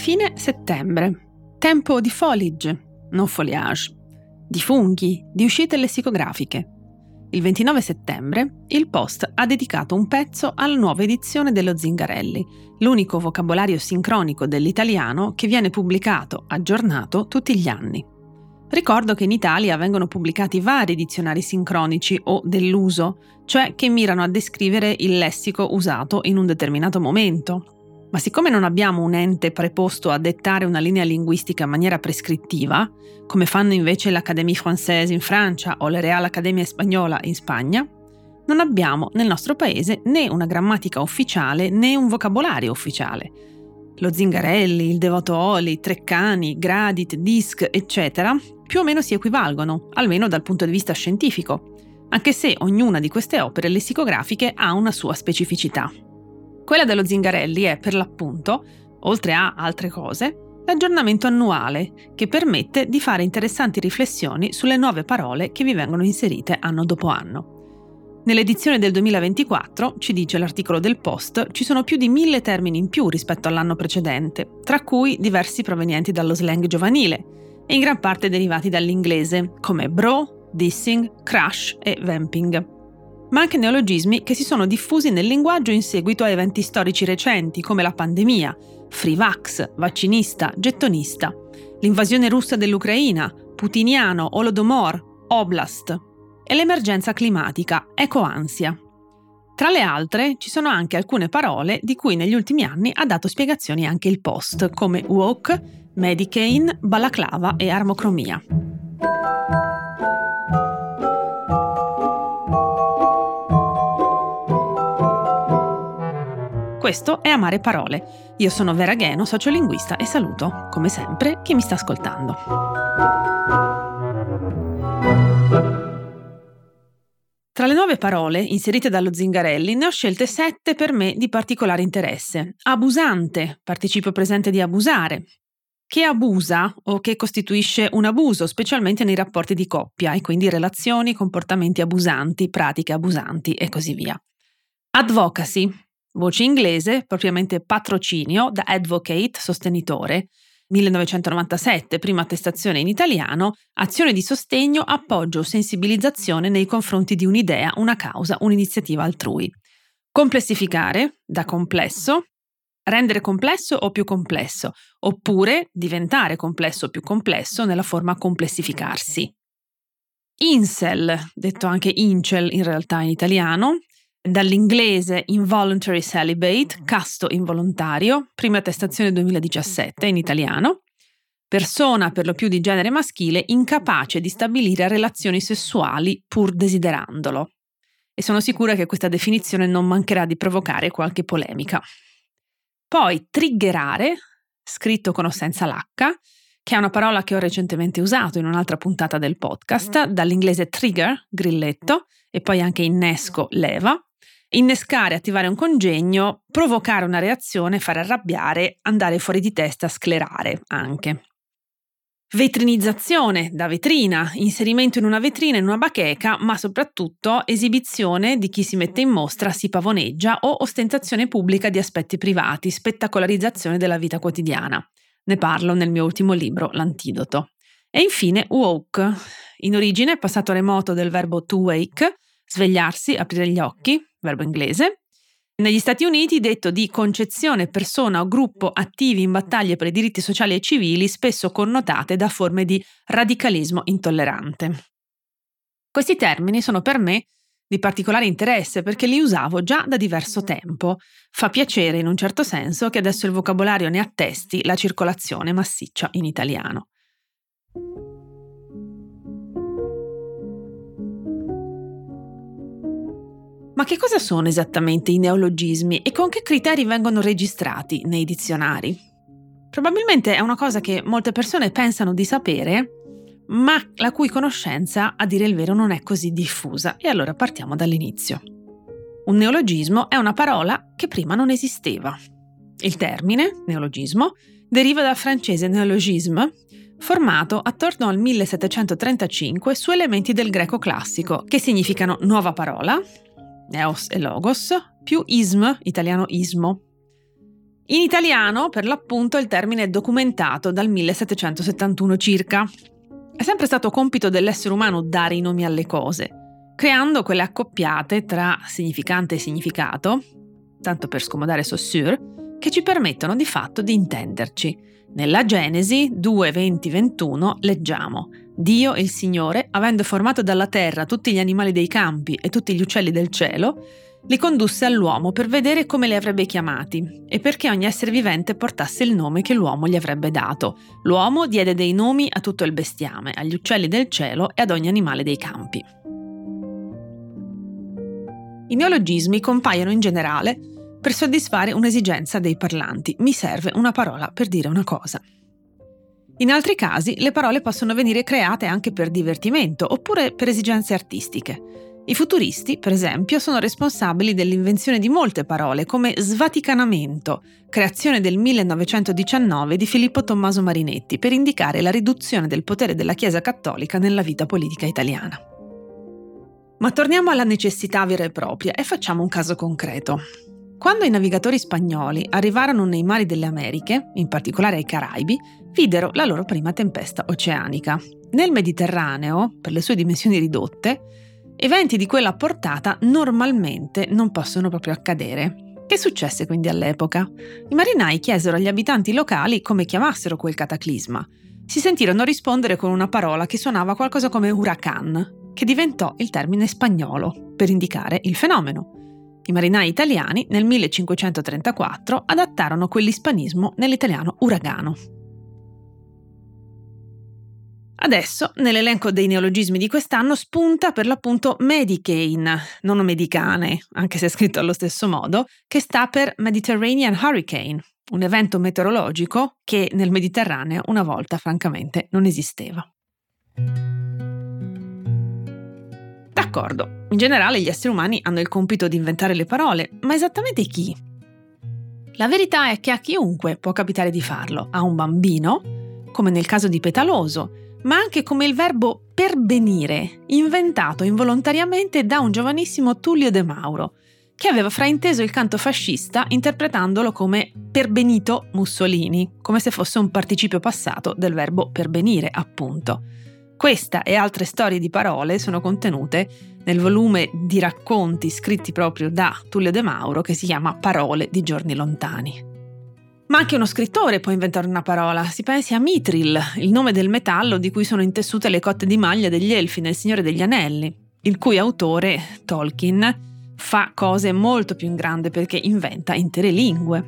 Fine settembre. Tempo di foliage, non foliage, di funghi, di uscite lessicografiche. Il 29 settembre il Post ha dedicato un pezzo alla nuova edizione dello Zingarelli, l'unico vocabolario sincronico dell'italiano che viene pubblicato, aggiornato, tutti gli anni. Ricordo che in Italia vengono pubblicati vari dizionari sincronici o dell'uso, cioè che mirano a descrivere il lessico usato in un determinato momento, ma siccome non abbiamo un ente preposto a dettare una linea linguistica in maniera prescrittiva, come fanno invece l'Académie Française in Francia o la Real Accademia Spagnola in Spagna, non abbiamo nel nostro paese né una grammatica ufficiale né un vocabolario ufficiale. Lo Zingarelli, il Devoto Oli, Treccani, Gradit, Disc, eccetera, più o meno si equivalgono, almeno dal punto di vista scientifico, anche se ognuna di queste opere lessicografiche ha una sua specificità. Quella dello Zingarelli è, per l'appunto, oltre a altre cose, l'aggiornamento annuale che permette di fare interessanti riflessioni sulle nuove parole che vi vengono inserite anno dopo anno. Nell'edizione del 2024, ci dice l'articolo del Post, ci sono più di mille termini in più rispetto all'anno precedente, tra cui diversi provenienti dallo slang giovanile e in gran parte derivati dall'inglese, come bro, dissing, crush e vamping ma anche neologismi che si sono diffusi nel linguaggio in seguito a eventi storici recenti come la pandemia, free vax, vaccinista, gettonista, l'invasione russa dell'Ucraina, putiniano, olodomor, oblast e l'emergenza climatica, ecoansia. Tra le altre ci sono anche alcune parole di cui negli ultimi anni ha dato spiegazioni anche il Post, come woke, medicaine, balaclava e armocromia. Questo è Amare Parole. Io sono Vera Gheno, sociolinguista e saluto, come sempre, chi mi sta ascoltando. Tra le nuove parole inserite dallo Zingarelli ne ho scelte sette per me di particolare interesse. Abusante, participio presente di abusare, che abusa o che costituisce un abuso, specialmente nei rapporti di coppia e quindi relazioni, comportamenti abusanti, pratiche abusanti e così via. Advocacy, Voce inglese, propriamente patrocinio, da advocate, sostenitore. 1997, prima attestazione in italiano, azione di sostegno, appoggio o sensibilizzazione nei confronti di un'idea, una causa, un'iniziativa altrui. Complessificare, da complesso, rendere complesso o più complesso, oppure diventare complesso o più complesso nella forma complessificarsi. Incel, detto anche incel in realtà in italiano, dall'inglese involuntary celibate, casto involontario, prima attestazione 2017 in italiano, persona per lo più di genere maschile incapace di stabilire relazioni sessuali pur desiderandolo. E sono sicura che questa definizione non mancherà di provocare qualche polemica. Poi triggerare, scritto con o senza l'H, che è una parola che ho recentemente usato in un'altra puntata del podcast, dall'inglese trigger, grilletto, e poi anche innesco, leva, Innescare, attivare un congegno, provocare una reazione, fare arrabbiare, andare fuori di testa, sclerare anche. Vetrinizzazione da vetrina, inserimento in una vetrina, in una bacheca, ma soprattutto esibizione di chi si mette in mostra, si pavoneggia o ostentazione pubblica di aspetti privati, spettacolarizzazione della vita quotidiana. Ne parlo nel mio ultimo libro, L'antidoto. E infine woke, in origine passato remoto del verbo to wake, svegliarsi, aprire gli occhi, verbo inglese. Negli Stati Uniti detto di concezione, persona o gruppo attivi in battaglie per i diritti sociali e civili, spesso connotate da forme di radicalismo intollerante. Questi termini sono per me di particolare interesse perché li usavo già da diverso tempo. Fa piacere in un certo senso che adesso il vocabolario ne attesti la circolazione massiccia in italiano. Ma che cosa sono esattamente i neologismi e con che criteri vengono registrati nei dizionari? Probabilmente è una cosa che molte persone pensano di sapere, ma la cui conoscenza, a dire il vero, non è così diffusa. E allora partiamo dall'inizio. Un neologismo è una parola che prima non esisteva. Il termine, neologismo, deriva dal francese neologisme, formato attorno al 1735 su elementi del greco classico, che significano nuova parola, neos e logos, più ism, italiano ismo. In italiano, per l'appunto, il termine è documentato dal 1771 circa. È sempre stato compito dell'essere umano dare i nomi alle cose, creando quelle accoppiate tra significante e significato, tanto per scomodare Saussure, che ci permettono di fatto di intenderci. Nella Genesi 2.20-21 leggiamo Dio, il Signore, avendo formato dalla terra tutti gli animali dei campi e tutti gli uccelli del cielo, li condusse all'uomo per vedere come li avrebbe chiamati e perché ogni essere vivente portasse il nome che l'uomo gli avrebbe dato. L'uomo diede dei nomi a tutto il bestiame, agli uccelli del cielo e ad ogni animale dei campi. I neologismi compaiono in generale per soddisfare un'esigenza dei parlanti. Mi serve una parola per dire una cosa. In altri casi le parole possono venire create anche per divertimento oppure per esigenze artistiche. I futuristi, per esempio, sono responsabili dell'invenzione di molte parole come svaticanamento, creazione del 1919 di Filippo Tommaso Marinetti per indicare la riduzione del potere della Chiesa cattolica nella vita politica italiana. Ma torniamo alla necessità vera e propria e facciamo un caso concreto. Quando i navigatori spagnoli arrivarono nei mari delle Americhe, in particolare ai Caraibi, videro la loro prima tempesta oceanica. Nel Mediterraneo, per le sue dimensioni ridotte, Eventi di quella portata normalmente non possono proprio accadere. Che successe quindi all'epoca? I marinai chiesero agli abitanti locali come chiamassero quel cataclisma. Si sentirono rispondere con una parola che suonava qualcosa come huracan, che diventò il termine spagnolo per indicare il fenomeno. I marinai italiani nel 1534 adattarono quell'ispanismo nell'italiano uragano. Adesso, nell'elenco dei neologismi di quest'anno, spunta per l'appunto Medicane, non Medicane, anche se è scritto allo stesso modo, che sta per Mediterranean Hurricane, un evento meteorologico che nel Mediterraneo una volta francamente non esisteva. D'accordo, in generale gli esseri umani hanno il compito di inventare le parole, ma esattamente chi? La verità è che a chiunque può capitare di farlo, a un bambino, come nel caso di Petaloso, ma anche come il verbo perbenire, inventato involontariamente da un giovanissimo Tullio De Mauro, che aveva frainteso il canto fascista interpretandolo come perbenito Mussolini, come se fosse un participio passato del verbo perbenire, appunto. Questa e altre storie di parole sono contenute nel volume di racconti scritti proprio da Tullio De Mauro che si chiama Parole di giorni lontani. Ma anche uno scrittore può inventare una parola. Si pensi a Mithril, il nome del metallo di cui sono intessute le cotte di maglia degli elfi nel Signore degli Anelli, il cui autore, Tolkien, fa cose molto più in grande perché inventa intere lingue.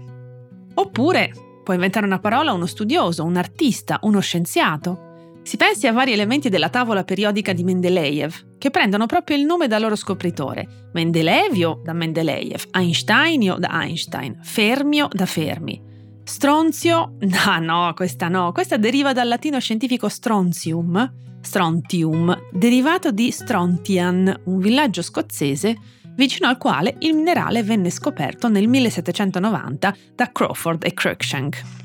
Oppure può inventare una parola uno studioso, un artista, uno scienziato. Si pensi a vari elementi della tavola periodica di Mendeleev, che prendono proprio il nome dal loro scopritore. Mendelevio da Mendeleev, Einsteinio da Einstein, Fermio da Fermi. Stronzio? No, no, questa no. Questa deriva dal latino scientifico strontium, strontium, derivato di Strontian, un villaggio scozzese vicino al quale il minerale venne scoperto nel 1790 da Crawford e Cruikshank.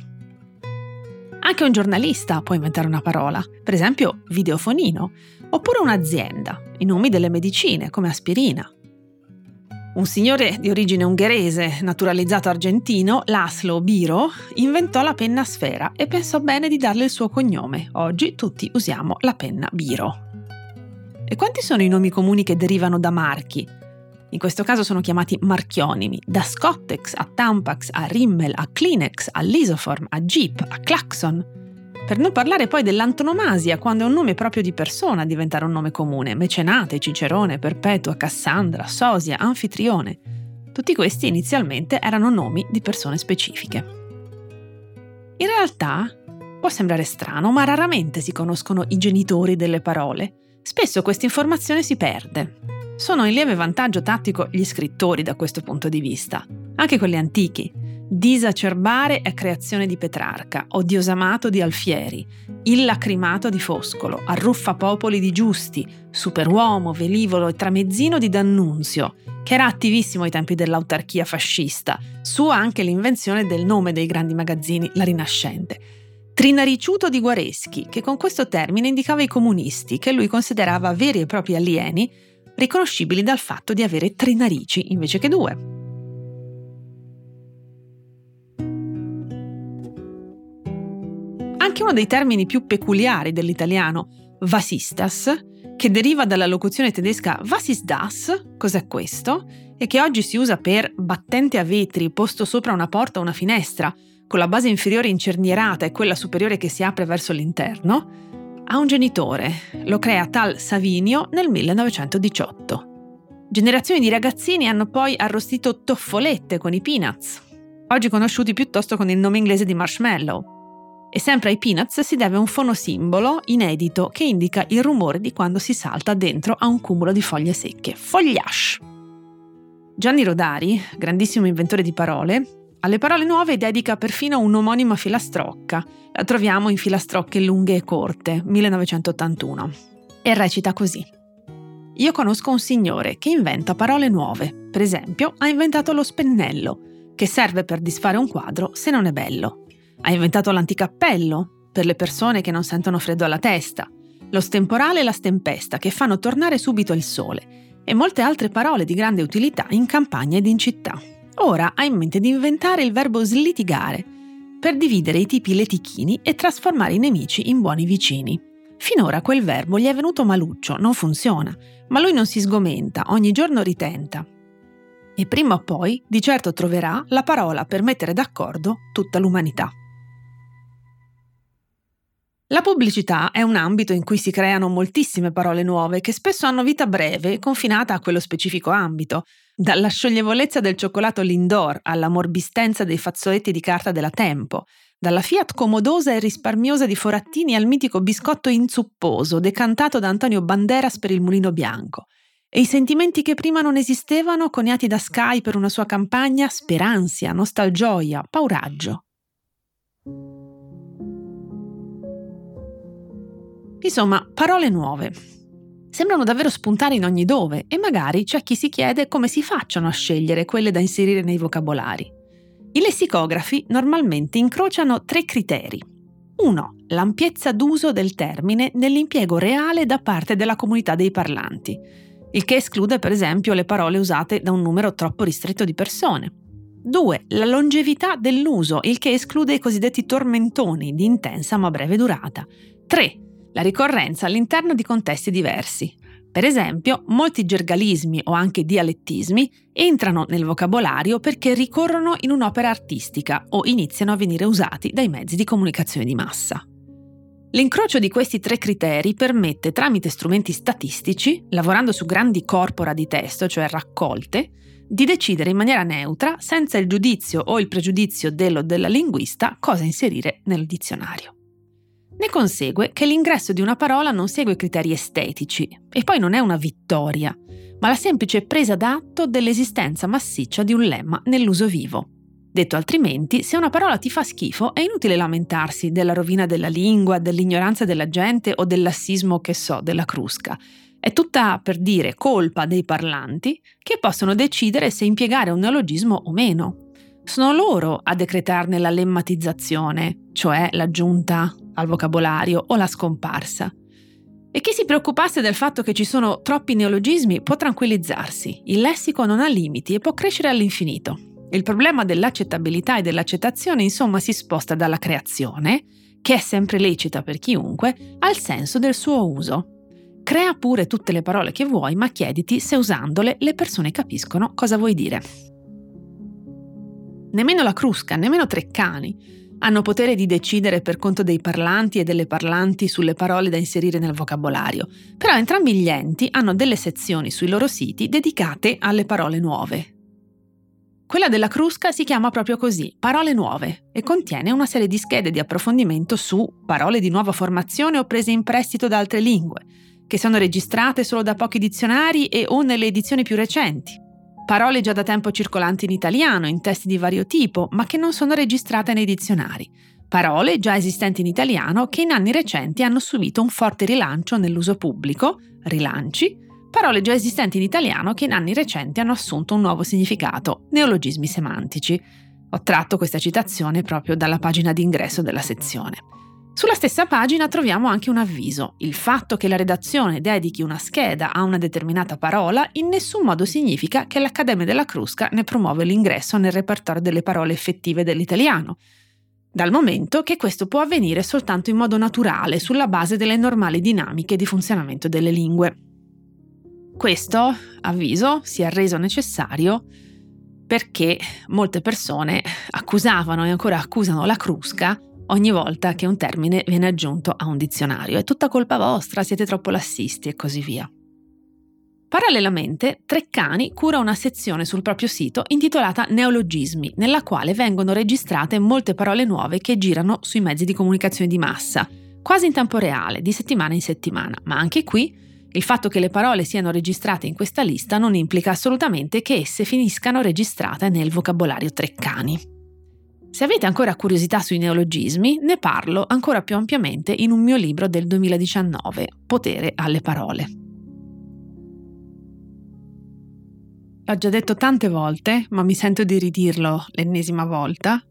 Anche un giornalista può inventare una parola, per esempio videofonino, oppure un'azienda, i nomi delle medicine come aspirina, un signore di origine ungherese, naturalizzato argentino, Laszlo Biro, inventò la penna sfera e pensò bene di darle il suo cognome. Oggi tutti usiamo la penna Biro. E quanti sono i nomi comuni che derivano da marchi? In questo caso sono chiamati marchionimi, da Scottex a Tampax a Rimmel a Kleenex a Lisoform a Jeep a Claxon. Per non parlare poi dell'antonomasia, quando è un nome proprio di persona a diventare un nome comune. Mecenate, Cicerone, Perpetua, Cassandra, Sosia, Anfitrione. Tutti questi inizialmente erano nomi di persone specifiche. In realtà, può sembrare strano, ma raramente si conoscono i genitori delle parole. Spesso questa informazione si perde. Sono in lieve vantaggio tattico gli scrittori da questo punto di vista, anche quelli antichi, Disacerbare è creazione di Petrarca, odiosamato di Alfieri, il lacrimato di Foscolo, arruffapopoli di Giusti, superuomo, velivolo e tramezzino di D'Annunzio, che era attivissimo ai tempi dell'autarchia fascista, sua anche l'invenzione del nome dei grandi magazzini, la Rinascente. Trinariciuto di Guareschi, che con questo termine indicava i comunisti, che lui considerava veri e propri alieni, riconoscibili dal fatto di avere tre narici invece che due. Anche uno dei termini più peculiari dell'italiano, vasistas, che deriva dalla locuzione tedesca was ist das, cos'è questo, e che oggi si usa per battente a vetri posto sopra una porta o una finestra, con la base inferiore incernierata e quella superiore che si apre verso l'interno, ha un genitore. Lo crea tal Savinio nel 1918. Generazioni di ragazzini hanno poi arrostito toffolette con i peanuts, oggi conosciuti piuttosto con il nome inglese di marshmallow. E sempre ai peanuts si deve un fonosimbolo inedito che indica il rumore di quando si salta dentro a un cumulo di foglie secche. Fogliash! Gianni Rodari, grandissimo inventore di parole, alle parole nuove dedica perfino un'omonima filastrocca. La troviamo in Filastrocche lunghe e corte, 1981. E recita così. Io conosco un signore che inventa parole nuove. Per esempio, ha inventato lo spennello, che serve per disfare un quadro se non è bello. Ha inventato l'anticappello, per le persone che non sentono freddo alla testa, lo stemporale e la stempesta, che fanno tornare subito il sole, e molte altre parole di grande utilità in campagna ed in città. Ora ha in mente di inventare il verbo slitigare, per dividere i tipi letichini e trasformare i nemici in buoni vicini. Finora quel verbo gli è venuto maluccio, non funziona, ma lui non si sgomenta, ogni giorno ritenta. E prima o poi, di certo troverà la parola per mettere d'accordo tutta l'umanità. La pubblicità è un ambito in cui si creano moltissime parole nuove che spesso hanno vita breve, confinata a quello specifico ambito, dalla scioglievolezza del cioccolato Lindor alla morbistenza dei fazzoletti di carta della Tempo, dalla Fiat comodosa e risparmiosa di Forattini al mitico biscotto inzupposo decantato da Antonio Banderas per il mulino bianco. E i sentimenti che prima non esistevano, coniati da Sky per una sua campagna, speranzia, nostalgioia, pauraggio. Insomma, parole nuove. Sembrano davvero spuntare in ogni dove e magari c'è chi si chiede come si facciano a scegliere quelle da inserire nei vocabolari. I lessicografi normalmente incrociano tre criteri. 1. L'ampiezza d'uso del termine nell'impiego reale da parte della comunità dei parlanti, il che esclude per esempio le parole usate da un numero troppo ristretto di persone. 2. La longevità dell'uso, il che esclude i cosiddetti tormentoni di intensa ma breve durata. 3. La ricorrenza all'interno di contesti diversi. Per esempio, molti gergalismi o anche dialettismi entrano nel vocabolario perché ricorrono in un'opera artistica o iniziano a venire usati dai mezzi di comunicazione di massa. L'incrocio di questi tre criteri permette, tramite strumenti statistici, lavorando su grandi corpora di testo, cioè raccolte, di decidere in maniera neutra, senza il giudizio o il pregiudizio dello della linguista, cosa inserire nel dizionario. Ne consegue che l'ingresso di una parola non segue criteri estetici e poi non è una vittoria, ma la semplice presa d'atto dell'esistenza massiccia di un lemma nell'uso vivo. Detto altrimenti, se una parola ti fa schifo è inutile lamentarsi della rovina della lingua, dell'ignoranza della gente o del lassismo che so, della crusca. È tutta, per dire, colpa dei parlanti che possono decidere se impiegare un neologismo o meno. Sono loro a decretarne la lemmatizzazione, cioè l'aggiunta al vocabolario o la scomparsa. E chi si preoccupasse del fatto che ci sono troppi neologismi può tranquillizzarsi. Il lessico non ha limiti e può crescere all'infinito. Il problema dell'accettabilità e dell'accettazione, insomma, si sposta dalla creazione, che è sempre lecita per chiunque, al senso del suo uso. Crea pure tutte le parole che vuoi, ma chiediti se usandole le persone capiscono cosa vuoi dire. Nemmeno la Crusca, nemmeno Treccani hanno potere di decidere per conto dei parlanti e delle parlanti sulle parole da inserire nel vocabolario, però entrambi gli enti hanno delle sezioni sui loro siti dedicate alle parole nuove. Quella della Crusca si chiama proprio così, Parole Nuove, e contiene una serie di schede di approfondimento su parole di nuova formazione o prese in prestito da altre lingue, che sono registrate solo da pochi dizionari e o nelle edizioni più recenti parole già da tempo circolanti in italiano, in testi di vario tipo, ma che non sono registrate nei dizionari, parole già esistenti in italiano che in anni recenti hanno subito un forte rilancio nell'uso pubblico, rilanci, parole già esistenti in italiano che in anni recenti hanno assunto un nuovo significato, neologismi semantici. Ho tratto questa citazione proprio dalla pagina d'ingresso della sezione. Sulla stessa pagina troviamo anche un avviso. Il fatto che la redazione dedichi una scheda a una determinata parola in nessun modo significa che l'Accademia della Crusca ne promuove l'ingresso nel repertorio delle parole effettive dell'italiano. dal momento che questo può avvenire soltanto in modo naturale, sulla base delle normali dinamiche di funzionamento delle lingue. Questo, avviso, si è reso necessario perché molte persone accusavano e ancora accusano la crusca ogni volta che un termine viene aggiunto a un dizionario. È tutta colpa vostra, siete troppo lassisti e così via. Parallelamente, Treccani cura una sezione sul proprio sito intitolata Neologismi, nella quale vengono registrate molte parole nuove che girano sui mezzi di comunicazione di massa, quasi in tempo reale, di settimana in settimana, ma anche qui il fatto che le parole siano registrate in questa lista non implica assolutamente che esse finiscano registrate nel vocabolario Treccani. Se avete ancora curiosità sui neologismi, ne parlo ancora più ampiamente in un mio libro del 2019, Potere alle parole. L'ho già detto tante volte, ma mi sento di ridirlo l'ennesima volta.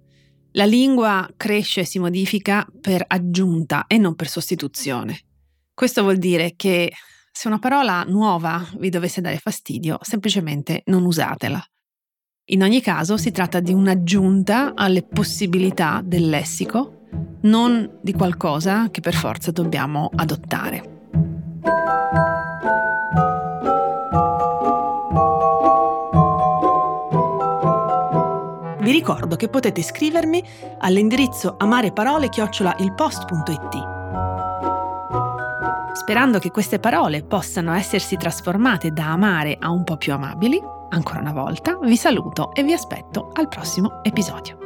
La lingua cresce e si modifica per aggiunta e non per sostituzione. Questo vuol dire che se una parola nuova vi dovesse dare fastidio, semplicemente non usatela. In ogni caso si tratta di un'aggiunta alle possibilità del lessico, non di qualcosa che per forza dobbiamo adottare. Vi ricordo che potete scrivermi all'indirizzo amareparole-ilpost.it Sperando che queste parole possano essersi trasformate da amare a un po' più amabili, ancora una volta vi saluto e vi aspetto al prossimo episodio.